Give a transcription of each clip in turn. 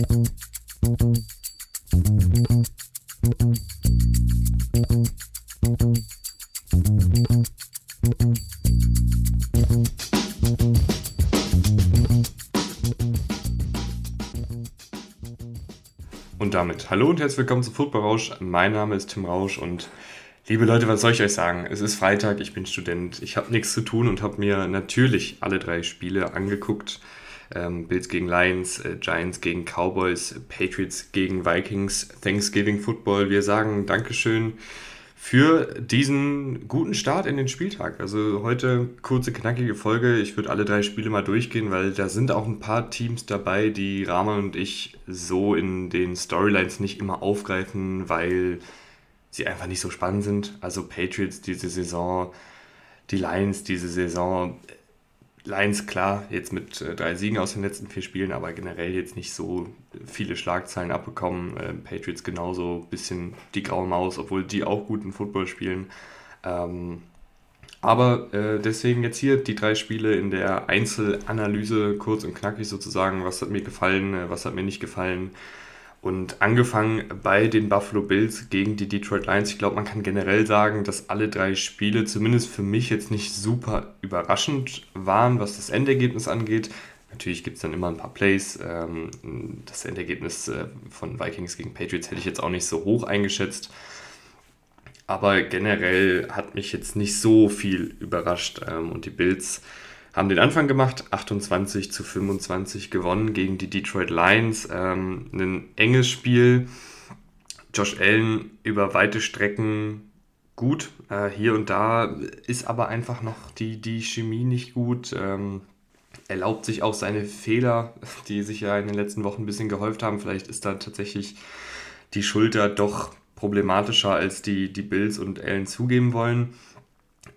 Und damit hallo und herzlich willkommen zu Football Rausch. Mein Name ist Tim Rausch und liebe Leute, was soll ich euch sagen? Es ist Freitag, ich bin Student, ich habe nichts zu tun und habe mir natürlich alle drei Spiele angeguckt. Ähm, Bills gegen Lions, äh, Giants gegen Cowboys, Patriots gegen Vikings, Thanksgiving Football. Wir sagen Dankeschön für diesen guten Start in den Spieltag. Also heute kurze, knackige Folge. Ich würde alle drei Spiele mal durchgehen, weil da sind auch ein paar Teams dabei, die Rahman und ich so in den Storylines nicht immer aufgreifen, weil sie einfach nicht so spannend sind. Also Patriots diese Saison, die Lions diese Saison. Lions klar, jetzt mit äh, drei Siegen aus den letzten vier Spielen, aber generell jetzt nicht so viele Schlagzeilen abbekommen. Äh, Patriots genauso, bisschen die graue Maus, obwohl die auch guten Football spielen. Ähm, aber äh, deswegen jetzt hier die drei Spiele in der Einzelanalyse, kurz und knackig sozusagen. Was hat mir gefallen, äh, was hat mir nicht gefallen. Und angefangen bei den Buffalo Bills gegen die Detroit Lions. Ich glaube, man kann generell sagen, dass alle drei Spiele zumindest für mich jetzt nicht super überraschend waren, was das Endergebnis angeht. Natürlich gibt es dann immer ein paar Plays. Ähm, das Endergebnis äh, von Vikings gegen Patriots hätte ich jetzt auch nicht so hoch eingeschätzt. Aber generell hat mich jetzt nicht so viel überrascht. Ähm, und die Bills haben den Anfang gemacht, 28 zu 25 gewonnen gegen die Detroit Lions. Ähm, ein enges Spiel. Josh Allen über weite Strecken gut. Äh, hier und da ist aber einfach noch die, die Chemie nicht gut. Ähm, erlaubt sich auch seine Fehler, die sich ja in den letzten Wochen ein bisschen gehäuft haben. Vielleicht ist da tatsächlich die Schulter doch problematischer, als die, die Bills und Allen zugeben wollen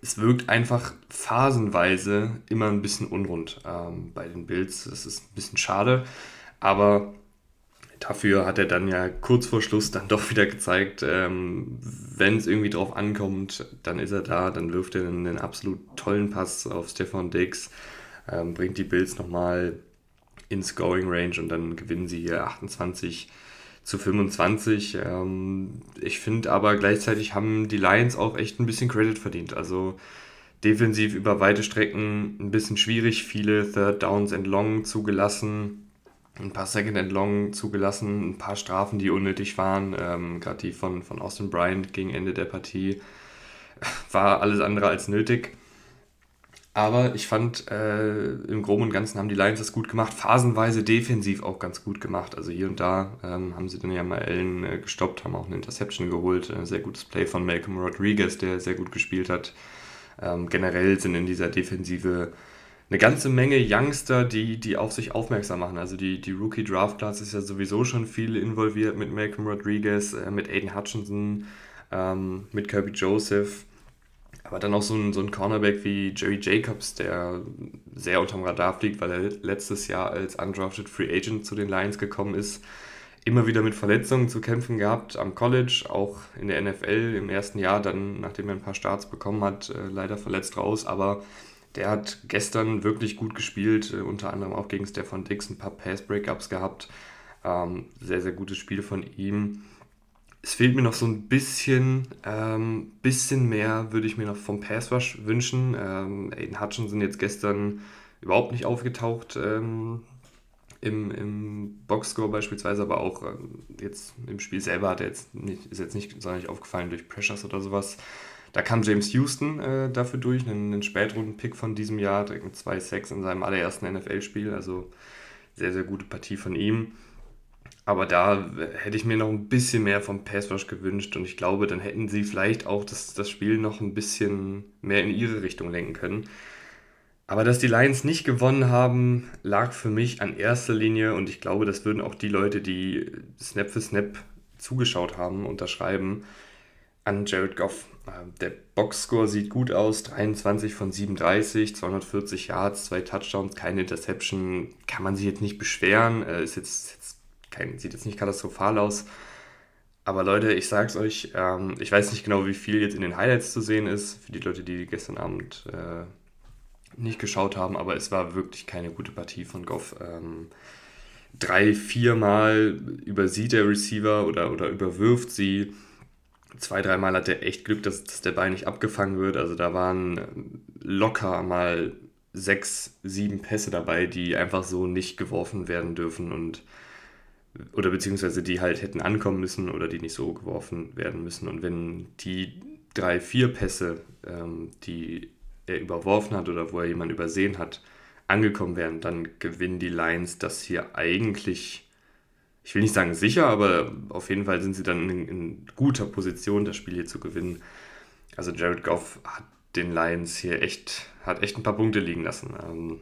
es wirkt einfach phasenweise immer ein bisschen unrund ähm, bei den Bills. Das ist ein bisschen schade, aber dafür hat er dann ja kurz vor Schluss dann doch wieder gezeigt, ähm, wenn es irgendwie drauf ankommt, dann ist er da, dann wirft er einen, einen absolut tollen Pass auf Stefan Diggs, ähm, bringt die Bills nochmal in Scoring Range und dann gewinnen sie hier 28 zu 25. Ähm, ich finde aber gleichzeitig haben die Lions auch echt ein bisschen Credit verdient. Also defensiv über weite Strecken ein bisschen schwierig, viele Third Downs and Long zugelassen, ein paar Second and Long zugelassen, ein paar Strafen, die unnötig waren, ähm, gerade die von, von Austin Bryant gegen Ende der Partie, war alles andere als nötig. Aber ich fand, äh, im Groben und Ganzen haben die Lions das gut gemacht, phasenweise defensiv auch ganz gut gemacht. Also hier und da ähm, haben sie dann ja mal Ellen äh, gestoppt, haben auch eine Interception geholt. Äh, sehr gutes Play von Malcolm Rodriguez, der sehr gut gespielt hat. Ähm, generell sind in dieser Defensive eine ganze Menge Youngster, die, die auf sich aufmerksam machen. Also die, die Rookie Draft Class ist ja sowieso schon viel involviert mit Malcolm Rodriguez, äh, mit Aiden Hutchinson, ähm, mit Kirby Joseph. Aber dann auch so ein, so ein Cornerback wie Jerry Jacobs, der sehr unterm Radar fliegt, weil er letztes Jahr als undrafted Free Agent zu den Lions gekommen ist. Immer wieder mit Verletzungen zu kämpfen gehabt am College, auch in der NFL im ersten Jahr, dann nachdem er ein paar Starts bekommen hat, äh, leider verletzt raus. Aber der hat gestern wirklich gut gespielt, äh, unter anderem auch gegen Stefan Dix ein paar Pass-Breakups gehabt. Ähm, sehr, sehr gutes Spiel von ihm es fehlt mir noch so ein bisschen, ähm, bisschen mehr würde ich mir noch vom Pass Rush wünschen. Ähm, Aiden Hutchinson jetzt gestern überhaupt nicht aufgetaucht ähm, im, im Boxscore beispielsweise, aber auch ähm, jetzt im Spiel selber hat er jetzt nicht, ist jetzt nicht sonderlich aufgefallen durch Pressures oder sowas. Da kam James Houston äh, dafür durch, einen, einen Spätrunden-Pick von diesem Jahr, direkt mit zwei Sacks in seinem allerersten NFL-Spiel, also sehr, sehr gute Partie von ihm. Aber da hätte ich mir noch ein bisschen mehr vom Pass Rush gewünscht und ich glaube, dann hätten sie vielleicht auch das, das Spiel noch ein bisschen mehr in ihre Richtung lenken können. Aber dass die Lions nicht gewonnen haben, lag für mich an erster Linie und ich glaube, das würden auch die Leute, die Snap für Snap zugeschaut haben, unterschreiben, an Jared Goff. Ähm, der Boxscore sieht gut aus, 23 von 37, 240 Yards, zwei Touchdowns, keine Interception, kann man sich jetzt nicht beschweren, äh, ist jetzt, jetzt kein, sieht jetzt nicht katastrophal aus. Aber Leute, ich sag's euch, ähm, ich weiß nicht genau, wie viel jetzt in den Highlights zu sehen ist, für die Leute, die gestern Abend äh, nicht geschaut haben, aber es war wirklich keine gute Partie von Goff. Ähm, drei, viermal übersieht der Receiver oder, oder überwirft sie. Zwei, dreimal hat er echt Glück, dass, dass der Ball nicht abgefangen wird. Also da waren locker mal sechs, sieben Pässe dabei, die einfach so nicht geworfen werden dürfen und oder beziehungsweise die halt hätten ankommen müssen oder die nicht so geworfen werden müssen. Und wenn die drei, vier Pässe, ähm, die er überworfen hat oder wo er jemanden übersehen hat, angekommen wären, dann gewinnen die Lions das hier eigentlich, ich will nicht sagen sicher, aber auf jeden Fall sind sie dann in, in guter Position, das Spiel hier zu gewinnen. Also Jared Goff hat den Lions hier echt, hat echt ein paar Punkte liegen lassen. Ähm,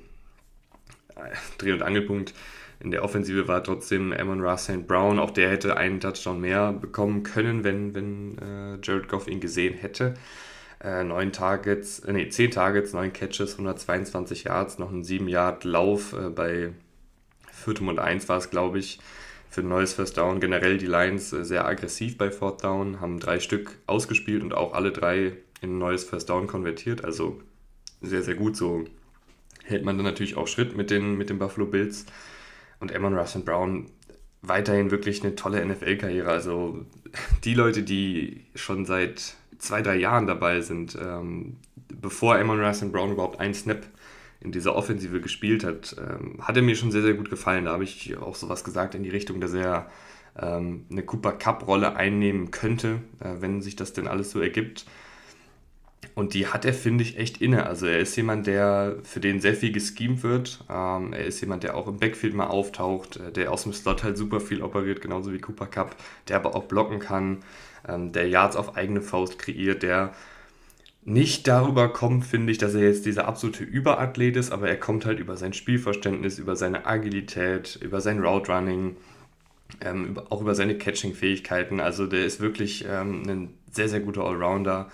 Dreh- und Angelpunkt in der Offensive war trotzdem Amon Ross St. Brown. Auch der hätte einen Touchdown mehr bekommen können, wenn, wenn äh, Jared Goff ihn gesehen hätte. Äh, neun Targets, äh, nee, zehn Targets, neun Catches, 122 Yards, noch ein 7 Yard Lauf äh, bei viertem und eins war es, glaube ich, für ein neues First Down. Generell die Lions äh, sehr aggressiv bei Fourth Down, haben drei Stück ausgespielt und auch alle drei in ein neues First Down konvertiert. Also sehr, sehr gut. So hält man dann natürlich auch Schritt mit den, mit den Buffalo Bills. Und Amon Russell Brown weiterhin wirklich eine tolle NFL-Karriere. Also die Leute, die schon seit zwei, drei Jahren dabei sind, ähm, bevor Amon Russell Brown überhaupt einen Snap in dieser Offensive gespielt hat, ähm, hat er mir schon sehr, sehr gut gefallen. Da habe ich auch sowas gesagt in die Richtung, dass er ähm, eine Cooper Cup-Rolle einnehmen könnte, äh, wenn sich das denn alles so ergibt. Und die hat er, finde ich, echt inne. Also er ist jemand, der für den sehr viel geschemt wird. Ähm, er ist jemand, der auch im Backfield mal auftaucht, äh, der aus dem Slot halt super viel operiert, genauso wie Cooper Cup, der aber auch blocken kann, ähm, der Yards auf eigene Faust kreiert, der nicht darüber kommt, finde ich, dass er jetzt dieser absolute Überathlet ist, aber er kommt halt über sein Spielverständnis, über seine Agilität, über sein Route Running, ähm, auch über seine Catching-Fähigkeiten. Also der ist wirklich ähm, ein sehr, sehr guter Allrounder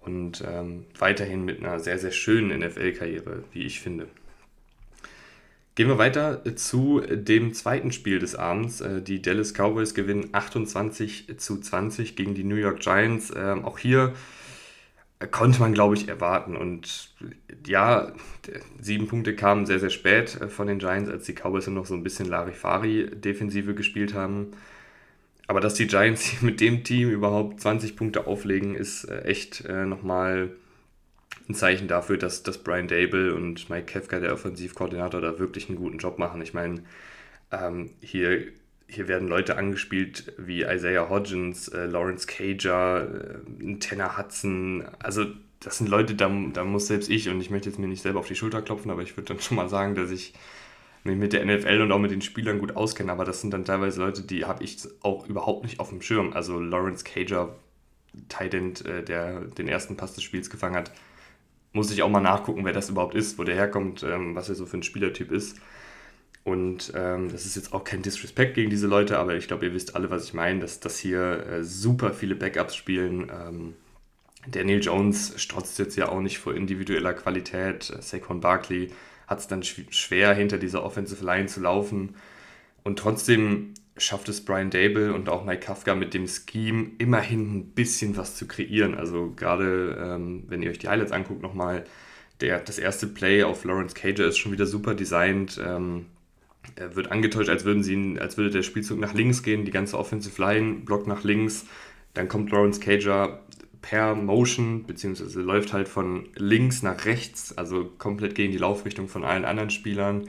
und ähm, weiterhin mit einer sehr, sehr schönen NFL-Karriere, wie ich finde. Gehen wir weiter zu dem zweiten Spiel des Abends. Äh, die Dallas Cowboys gewinnen 28 zu 20 gegen die New York Giants. Ähm, auch hier konnte man, glaube ich, erwarten. Und ja, sieben Punkte kamen sehr, sehr spät äh, von den Giants, als die Cowboys noch so ein bisschen Larifari-Defensive gespielt haben. Aber dass die Giants mit dem Team überhaupt 20 Punkte auflegen, ist äh, echt äh, nochmal ein Zeichen dafür, dass, dass Brian Dable und Mike Kefka, der Offensivkoordinator, da wirklich einen guten Job machen. Ich meine, ähm, hier, hier werden Leute angespielt wie Isaiah Hodgins, äh, Lawrence Cager, äh, Tanner Hudson. Also das sind Leute, da, da muss selbst ich, und ich möchte jetzt mir nicht selber auf die Schulter klopfen, aber ich würde dann schon mal sagen, dass ich mich mit der NFL und auch mit den Spielern gut auskenne, aber das sind dann teilweise Leute, die habe ich auch überhaupt nicht auf dem Schirm. Also Lawrence Cager, Tight äh, der den ersten Pass des Spiels gefangen hat, muss ich auch mal nachgucken, wer das überhaupt ist, wo der herkommt, ähm, was er so für ein Spielertyp ist. Und ähm, das ist jetzt auch kein Disrespect gegen diese Leute, aber ich glaube, ihr wisst alle, was ich meine, dass, dass hier äh, super viele Backups spielen. Ähm, Daniel Jones strotzt jetzt ja auch nicht vor individueller Qualität. Saquon Barkley hat es dann schwer, hinter dieser Offensive Line zu laufen. Und trotzdem schafft es Brian Dable und auch Mike Kafka mit dem Scheme immerhin ein bisschen was zu kreieren. Also gerade ähm, wenn ihr euch die Highlights anguckt nochmal, der, das erste Play auf Lawrence Cager ist schon wieder super designt. Ähm, er wird angetäuscht, als, würden sie ihn, als würde der Spielzug nach links gehen, die ganze Offensive Line blockt nach links. Dann kommt Lawrence Cager per Motion, beziehungsweise läuft halt von links nach rechts, also komplett gegen die Laufrichtung von allen anderen Spielern.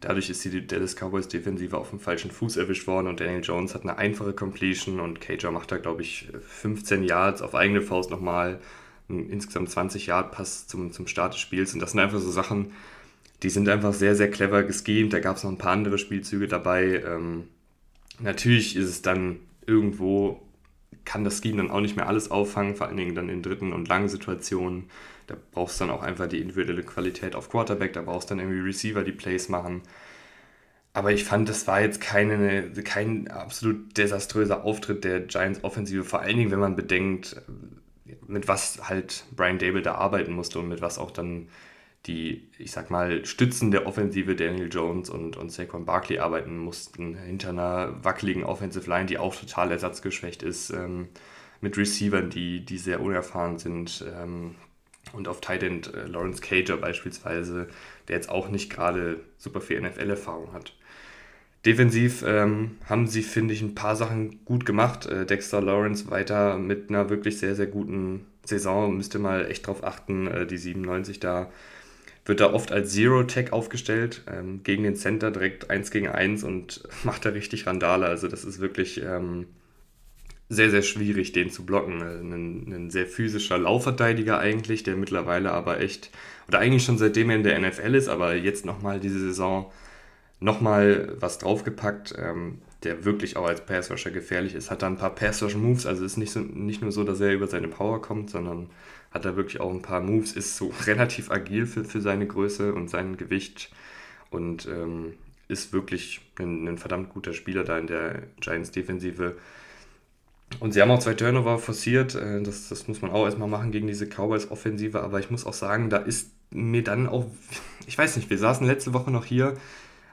Dadurch ist die Dallas Cowboys Defensive auf dem falschen Fuß erwischt worden und Daniel Jones hat eine einfache Completion und Cager macht da, glaube ich, 15 Yards auf eigene Faust nochmal, insgesamt 20 Yard Pass zum, zum Start des Spiels. Und das sind einfach so Sachen, die sind einfach sehr, sehr clever geschemt. Da gab es noch ein paar andere Spielzüge dabei. Ähm, natürlich ist es dann irgendwo kann das Scheme dann auch nicht mehr alles auffangen, vor allen Dingen dann in dritten und langen Situationen. Da brauchst du dann auch einfach die individuelle Qualität auf Quarterback, da brauchst du dann irgendwie Receiver, die Plays machen. Aber ich fand, das war jetzt keine, kein absolut desaströser Auftritt der Giants Offensive, vor allen Dingen, wenn man bedenkt, mit was halt Brian Dable da arbeiten musste und mit was auch dann die, ich sag mal, Stützen der Offensive Daniel Jones und, und Saquon Barkley arbeiten mussten, hinter einer wackeligen Offensive Line, die auch total ersatzgeschwächt ist, ähm, mit Receivern, die, die sehr unerfahren sind. Ähm, und auf Tight End äh, Lawrence Cager beispielsweise, der jetzt auch nicht gerade super viel NFL-Erfahrung hat. Defensiv ähm, haben sie, finde ich, ein paar Sachen gut gemacht. Äh, Dexter Lawrence weiter mit einer wirklich sehr, sehr guten Saison. Müsste mal echt drauf achten, äh, die 97 da wird da oft als Zero-Tech aufgestellt, ähm, gegen den Center direkt 1 gegen 1 und macht da richtig Randale. Also das ist wirklich ähm, sehr, sehr schwierig, den zu blocken. Äh, ein, ein, sehr physischer Laufverteidiger eigentlich, der mittlerweile aber echt, oder eigentlich schon seitdem er in der NFL ist, aber jetzt nochmal diese Saison nochmal was draufgepackt, ähm, der wirklich auch als Passrusher gefährlich ist. Hat da ein paar Passrusher-Moves, also ist nicht, so, nicht nur so, dass er über seine Power kommt, sondern hat da wirklich auch ein paar Moves, ist so relativ agil für, für seine Größe und sein Gewicht und ähm, ist wirklich ein, ein, verdammt guter Spieler da in der Giants-Defensive. Und sie haben auch zwei Turnover forciert, äh, das, das muss man auch erstmal machen gegen diese Cowboys-Offensive, aber ich muss auch sagen, da ist mir dann auch, ich weiß nicht, wir saßen letzte Woche noch hier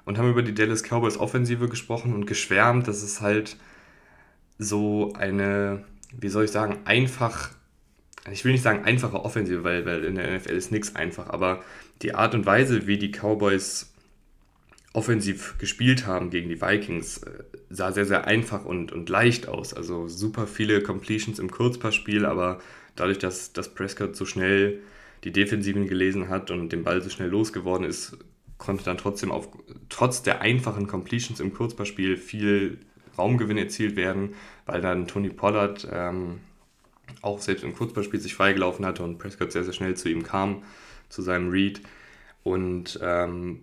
und haben über die Dallas Cowboys Offensive gesprochen und geschwärmt, dass es halt so eine, wie soll ich sagen, einfach, ich will nicht sagen einfache Offensive, weil, weil in der NFL ist nichts einfach, aber die Art und Weise, wie die Cowboys offensiv gespielt haben gegen die Vikings, äh, sah sehr, sehr einfach und, und leicht aus. Also super viele Completions im Kurzpassspiel, aber dadurch, dass, dass Prescott so schnell die Defensiven gelesen hat und den Ball so schnell losgeworden ist, konnte dann trotzdem auf, trotz der einfachen Completions im Kurzballspiel viel Raumgewinn erzielt werden, weil dann Tony Pollard ähm, auch selbst im Kurzballspiel sich freigelaufen hatte und Prescott sehr, sehr schnell zu ihm kam, zu seinem Read. Und ähm,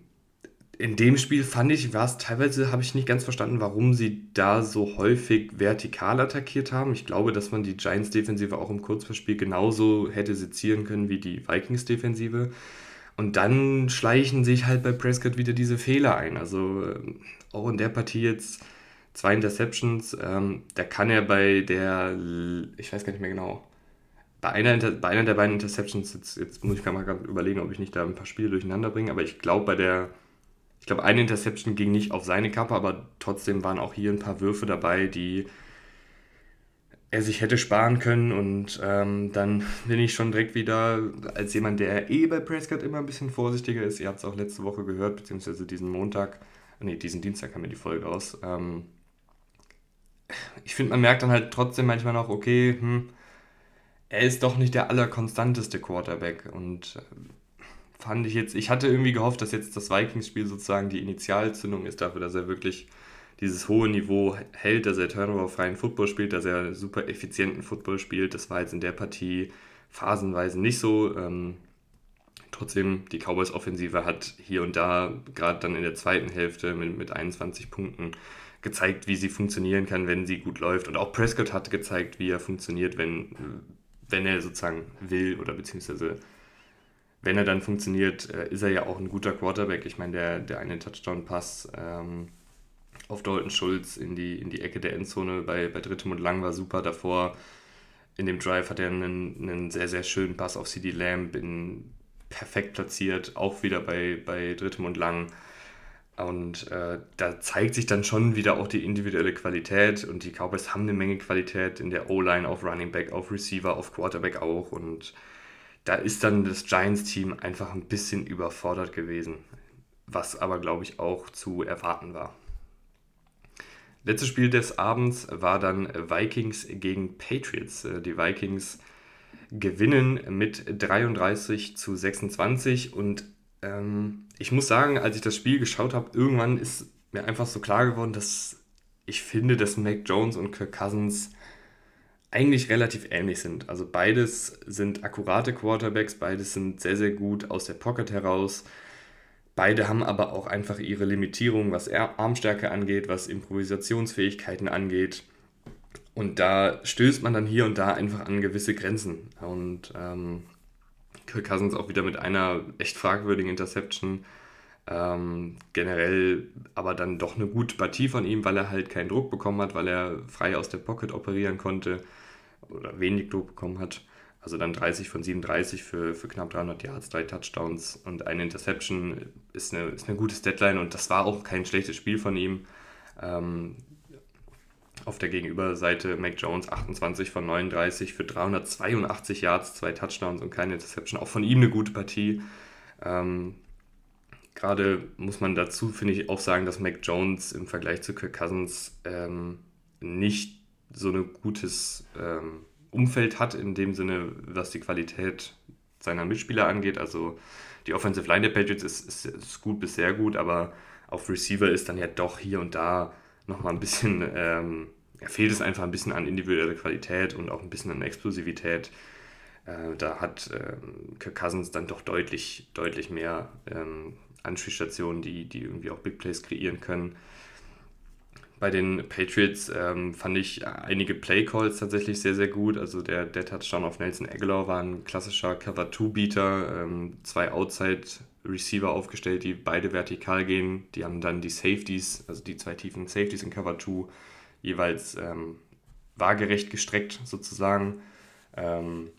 in dem Spiel fand ich, war es teilweise, habe ich nicht ganz verstanden, warum sie da so häufig vertikal attackiert haben. Ich glaube, dass man die Giants-Defensive auch im Kurzballspiel genauso hätte sezieren können wie die Vikings-Defensive. Und dann schleichen sich halt bei Prescott wieder diese Fehler ein. Also ähm, auch in der Partie jetzt zwei Interceptions. Ähm, da kann er bei der, ich weiß gar nicht mehr genau, bei einer, bei einer der beiden Interceptions, jetzt, jetzt muss ich mal gerade überlegen, ob ich nicht da ein paar Spiele durcheinander bringe, aber ich glaube bei der, ich glaube eine Interception ging nicht auf seine Kappe, aber trotzdem waren auch hier ein paar Würfe dabei, die er sich hätte sparen können und ähm, dann bin ich schon direkt wieder als jemand, der eh bei Prescott immer ein bisschen vorsichtiger ist. Ihr habt es auch letzte Woche gehört, beziehungsweise diesen Montag, nee, diesen Dienstag kam mir die Folge aus. Ähm, ich finde, man merkt dann halt trotzdem manchmal noch, okay, hm, er ist doch nicht der allerkonstanteste Quarterback und äh, fand ich jetzt, ich hatte irgendwie gehofft, dass jetzt das Vikings-Spiel sozusagen die Initialzündung ist dafür, dass er wirklich dieses hohe Niveau hält, dass er turnoverfreien Football spielt, dass er super effizienten Football spielt. Das war jetzt in der Partie phasenweise nicht so. Ähm, trotzdem, die Cowboys-Offensive hat hier und da, gerade dann in der zweiten Hälfte mit, mit 21 Punkten, gezeigt, wie sie funktionieren kann, wenn sie gut läuft. Und auch Prescott hat gezeigt, wie er funktioniert, wenn, wenn er sozusagen will oder beziehungsweise wenn er dann funktioniert, äh, ist er ja auch ein guter Quarterback. Ich meine, der, der eine Touchdown-Pass ähm, auf Dalton Schulz in die, in die Ecke der Endzone bei, bei Drittem und Lang war super. Davor in dem Drive hat er einen, einen sehr, sehr schönen Pass auf CD Lamb, in, perfekt platziert, auch wieder bei, bei Drittem und Lang. Und äh, da zeigt sich dann schon wieder auch die individuelle Qualität und die Cowboys haben eine Menge Qualität in der O-Line, auf Running Back, auf Receiver, auf Quarterback auch. Und da ist dann das Giants-Team einfach ein bisschen überfordert gewesen, was aber, glaube ich, auch zu erwarten war. Letztes Spiel des Abends war dann Vikings gegen Patriots. Äh, die Vikings gewinnen mit 33 zu 26 und ähm, ich muss sagen, als ich das Spiel geschaut habe, irgendwann ist mir einfach so klar geworden, dass ich finde, dass Mac Jones und Kirk Cousins eigentlich relativ ähnlich sind. Also beides sind akkurate Quarterbacks, beides sind sehr, sehr gut aus der Pocket heraus. Beide haben aber auch einfach ihre Limitierung, was Armstärke angeht, was Improvisationsfähigkeiten angeht. Und da stößt man dann hier und da einfach an gewisse Grenzen. Und ähm, Kirk Cousins auch wieder mit einer echt fragwürdigen Interception. Ähm, generell aber dann doch eine gute Partie von ihm, weil er halt keinen Druck bekommen hat, weil er frei aus der Pocket operieren konnte oder wenig Druck bekommen hat. Also dann 30 von 37 für, für knapp 300 Yards, drei Touchdowns und eine Interception ist eine, ist eine gute Deadline und das war auch kein schlechtes Spiel von ihm. Ähm, auf der Gegenüberseite Mac Jones 28 von 39 für 382 Yards, zwei Touchdowns und keine Interception. Auch von ihm eine gute Partie. Ähm, Gerade muss man dazu, finde ich, auch sagen, dass Mac Jones im Vergleich zu Kirk Cousins ähm, nicht so ein gutes ähm, Umfeld hat, in dem Sinne, was die Qualität seiner Mitspieler angeht. Also die Offensive Line der Patriots ist, ist, ist gut bis sehr gut, aber auf Receiver ist dann ja doch hier und da nochmal ein bisschen, ähm, fehlt es einfach ein bisschen an individueller Qualität und auch ein bisschen an Explosivität. Äh, da hat ähm, Kirk Cousins dann doch deutlich, deutlich mehr ähm, Anspielstationen, die, die irgendwie auch Big Plays kreieren können. Bei den Patriots ähm, fand ich einige Play Calls tatsächlich sehr, sehr gut. Also der, der Touchdown auf Nelson Aguilar war ein klassischer Cover-2-Beater. Ähm, zwei Outside-Receiver aufgestellt, die beide vertikal gehen. Die haben dann die Safeties, also die zwei tiefen Safeties in Cover-2, jeweils ähm, waagerecht gestreckt sozusagen. Ähm,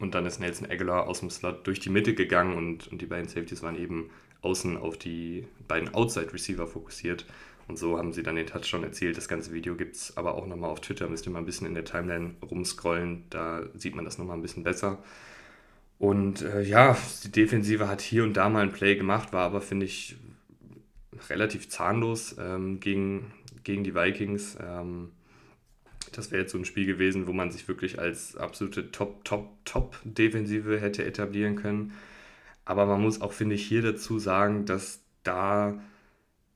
und dann ist Nelson Aguilar aus dem Slot durch die Mitte gegangen und, und die beiden Safeties waren eben außen auf die beiden Outside-Receiver fokussiert. Und so haben sie dann den Touchdown erzielt. Das ganze Video gibt es aber auch nochmal auf Twitter. Müsst ihr mal ein bisschen in der Timeline rumscrollen. Da sieht man das nochmal ein bisschen besser. Und äh, ja, die Defensive hat hier und da mal ein Play gemacht, war aber, finde ich, relativ zahnlos ähm, gegen, gegen die Vikings. Ähm, das wäre jetzt so ein Spiel gewesen, wo man sich wirklich als absolute Top, Top, Top-Defensive hätte etablieren können. Aber man muss auch, finde ich, hier dazu sagen, dass da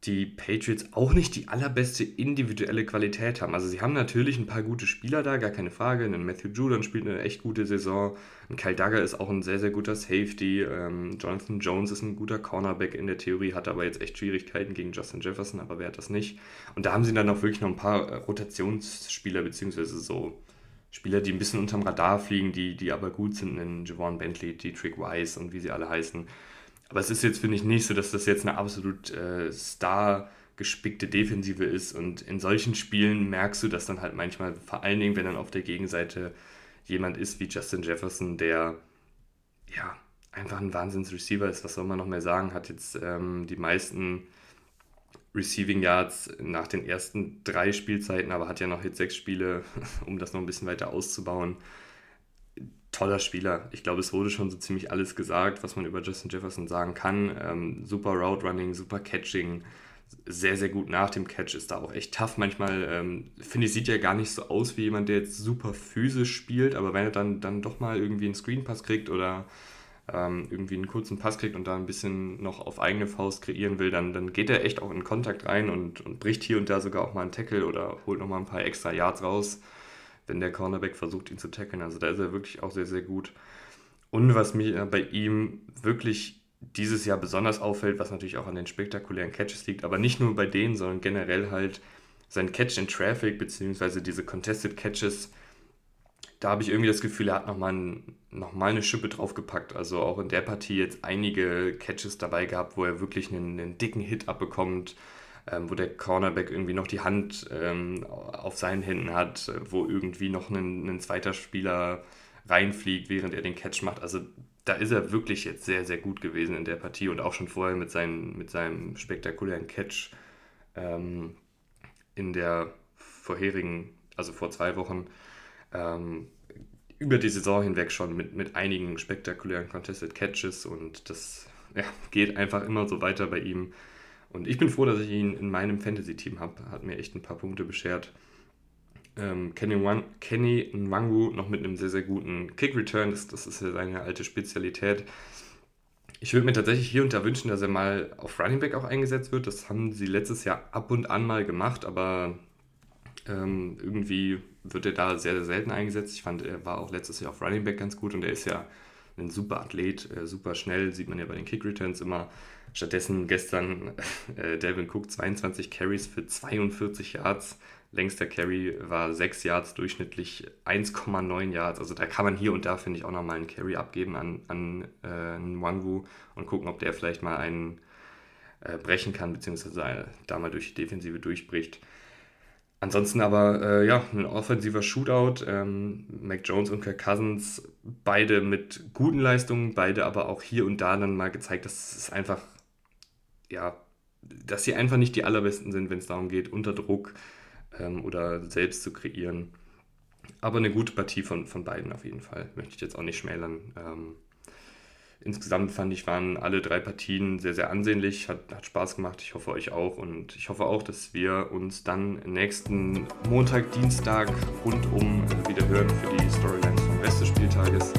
die Patriots auch nicht die allerbeste individuelle Qualität haben. Also sie haben natürlich ein paar gute Spieler da, gar keine Frage. Ein Matthew Judon spielt eine echt gute Saison. Ein Kyle Duggar ist auch ein sehr, sehr guter Safety. Ähm, Jonathan Jones ist ein guter Cornerback in der Theorie, hat aber jetzt echt Schwierigkeiten gegen Justin Jefferson, aber wer hat das nicht? Und da haben sie dann auch wirklich noch ein paar äh, Rotationsspieler, beziehungsweise so Spieler, die ein bisschen unterm Radar fliegen, die, die aber gut sind, in Javon Bentley, Dietrich Weiss und wie sie alle heißen. Aber es ist jetzt, finde ich, nicht so, dass das jetzt eine absolut äh, star gespickte Defensive ist. Und in solchen Spielen merkst du das dann halt manchmal, vor allen Dingen, wenn dann auf der Gegenseite jemand ist wie Justin Jefferson, der ja einfach ein Wahnsinns-Receiver ist, was soll man noch mehr sagen, hat jetzt ähm, die meisten Receiving Yards nach den ersten drei Spielzeiten, aber hat ja noch jetzt sechs Spiele, um das noch ein bisschen weiter auszubauen toller Spieler. Ich glaube, es wurde schon so ziemlich alles gesagt, was man über Justin Jefferson sagen kann. Ähm, super Route Running, super Catching, sehr, sehr gut nach dem Catch, ist da auch echt tough. Manchmal, ähm, finde ich, sieht ja gar nicht so aus wie jemand, der jetzt super physisch spielt, aber wenn er dann, dann doch mal irgendwie einen Screenpass kriegt oder ähm, irgendwie einen kurzen Pass kriegt und da ein bisschen noch auf eigene Faust kreieren will, dann, dann geht er echt auch in Kontakt rein und, und bricht hier und da sogar auch mal einen Tackle oder holt noch mal ein paar extra Yards raus wenn der Cornerback versucht, ihn zu tackeln. Also da ist er wirklich auch sehr, sehr gut. Und was mir bei ihm wirklich dieses Jahr besonders auffällt, was natürlich auch an den spektakulären Catches liegt, aber nicht nur bei denen, sondern generell halt sein Catch in Traffic, beziehungsweise diese Contested Catches, da habe ich irgendwie das Gefühl, er hat nochmal noch mal eine Schippe draufgepackt. Also auch in der Partie jetzt einige Catches dabei gehabt, wo er wirklich einen, einen dicken Hit abbekommt, ähm, wo der Cornerback irgendwie noch die Hand ähm, auf seinen Händen hat, wo irgendwie noch ein, ein zweiter Spieler reinfliegt, während er den Catch macht. Also da ist er wirklich jetzt sehr, sehr gut gewesen in der Partie und auch schon vorher mit, seinen, mit seinem spektakulären Catch ähm, in der vorherigen, also vor zwei Wochen, ähm, über die Saison hinweg schon mit, mit einigen spektakulären Contested Catches und das ja, geht einfach immer so weiter bei ihm. Und ich bin froh, dass ich ihn in meinem Fantasy-Team habe. Hat mir echt ein paar Punkte beschert. Ähm, Kenny, Wan Kenny Nwangu noch mit einem sehr, sehr guten Kick-Return. Das, das ist ja seine alte Spezialität. Ich würde mir tatsächlich hier und da wünschen, dass er mal auf Running Back auch eingesetzt wird. Das haben sie letztes Jahr ab und an mal gemacht, aber ähm, irgendwie wird er da sehr, sehr selten eingesetzt. Ich fand, er war auch letztes Jahr auf Running Back ganz gut und er ist ja ein super Athlet, äh, super schnell, sieht man ja bei den Kick Returns immer. Stattdessen gestern äh, Delvin Cook 22 Carries für 42 Yards. Längster Carry war 6 Yards, durchschnittlich 1,9 Yards. Also da kann man hier und da, finde ich, auch nochmal einen Carry abgeben an, an äh, Nwangu und gucken, ob der vielleicht mal einen äh, brechen kann, beziehungsweise da mal durch die Defensive durchbricht. Ansonsten aber, äh, ja, ein offensiver Shootout. Ähm, Mac Jones und Kirk Cousins, beide mit guten Leistungen, beide aber auch hier und da dann mal gezeigt, dass es einfach, ja, dass sie einfach nicht die allerbesten sind, wenn es darum geht, unter Druck ähm, oder selbst zu kreieren. Aber eine gute Partie von, von beiden auf jeden Fall. Möchte ich jetzt auch nicht schmälern. Ähm, insgesamt fand ich, waren alle drei Partien sehr, sehr ansehnlich, hat, hat Spaß gemacht. Ich hoffe euch auch und ich hoffe auch, dass wir uns dann nächsten Montag, Dienstag rundum wieder hören für die Storylines vom Rest des Spieltages.